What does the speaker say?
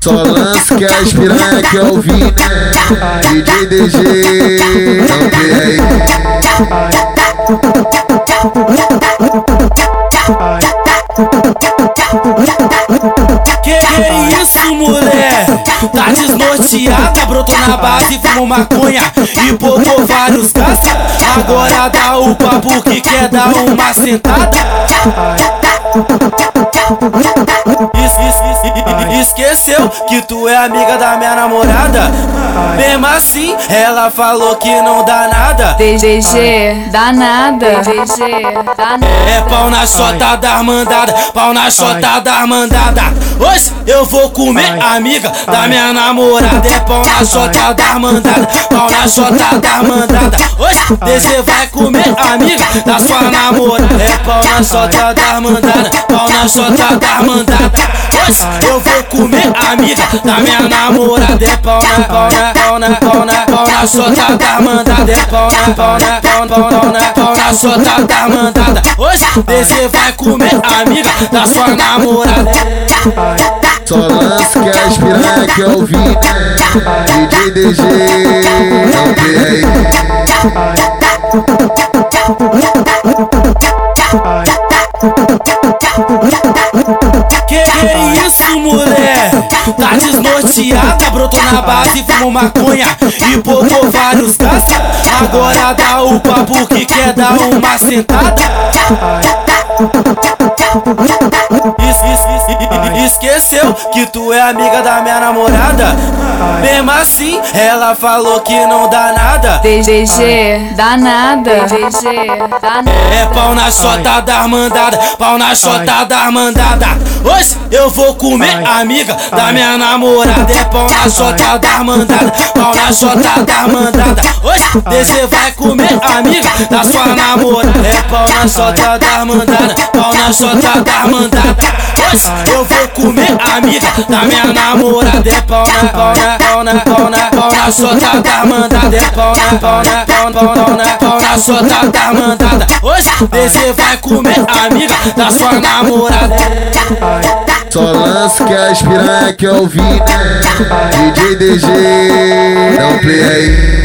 Só lança que as piranha que eu vi, né? DJ DG, não aí. Que que isso, mulher? Tá desnorteada, brotou na base, fumou maconha e pocou vários caça. Agora dá o papo que quer dar uma sentada. Esqueceu que tu é amiga da minha namorada? Mesmo assim, ela falou que não dá nada. DGG, dá nada. DGG, dá nada. É pau na chota da mandada, pau na chota da mandada. Hoje eu vou comer amiga da minha namorada. É pau na chota da mandada, pau na chota da mandada. Hoje você vai comer amiga da sua namorada. É pau na chota da mandada, pau na chota da mandada. Hoje eu vou comer amiga da minha namorada. É pau na, pau na, pau na, pau na, pau na chota da mandada. É pau na, pau na, pau, pau, pau na, pau na chota da mandada. Hoje você vai comer amiga da sua namorada. Só lança que as piranha que eu vi, né? DJ DG, não tem aí. Que que isso, mulher? Tá desnorteada, brotou na base, fumou maconha e pocou vários caça. Agora dá o papo que quer dar uma sentada. Esqueceu que tu é amiga da minha namorada? Mesmo assim, ela falou que não dá nada. DGG, dá nada. DGG, dá nada. É pau na chota da mandada, pau na chota da mandada. Hoje eu vou comer amiga da minha namorada. É pau na chota da mandada, pau na chota da mandada. Hoje você vai comer amiga da sua namorada. É pau na chota da mandada, pau na chota da mandada. Hoje eu vou comer amiga da minha namorada. É pau na, pau na, pau na, pau na, pau na chota da mandada. É pau na, pau na, pau, pau, pau na, pau na da mandada. Hoje você vai comer amiga da sua namorada. Só lança que as piranha que eu vi, né? DJ DG, não play aí.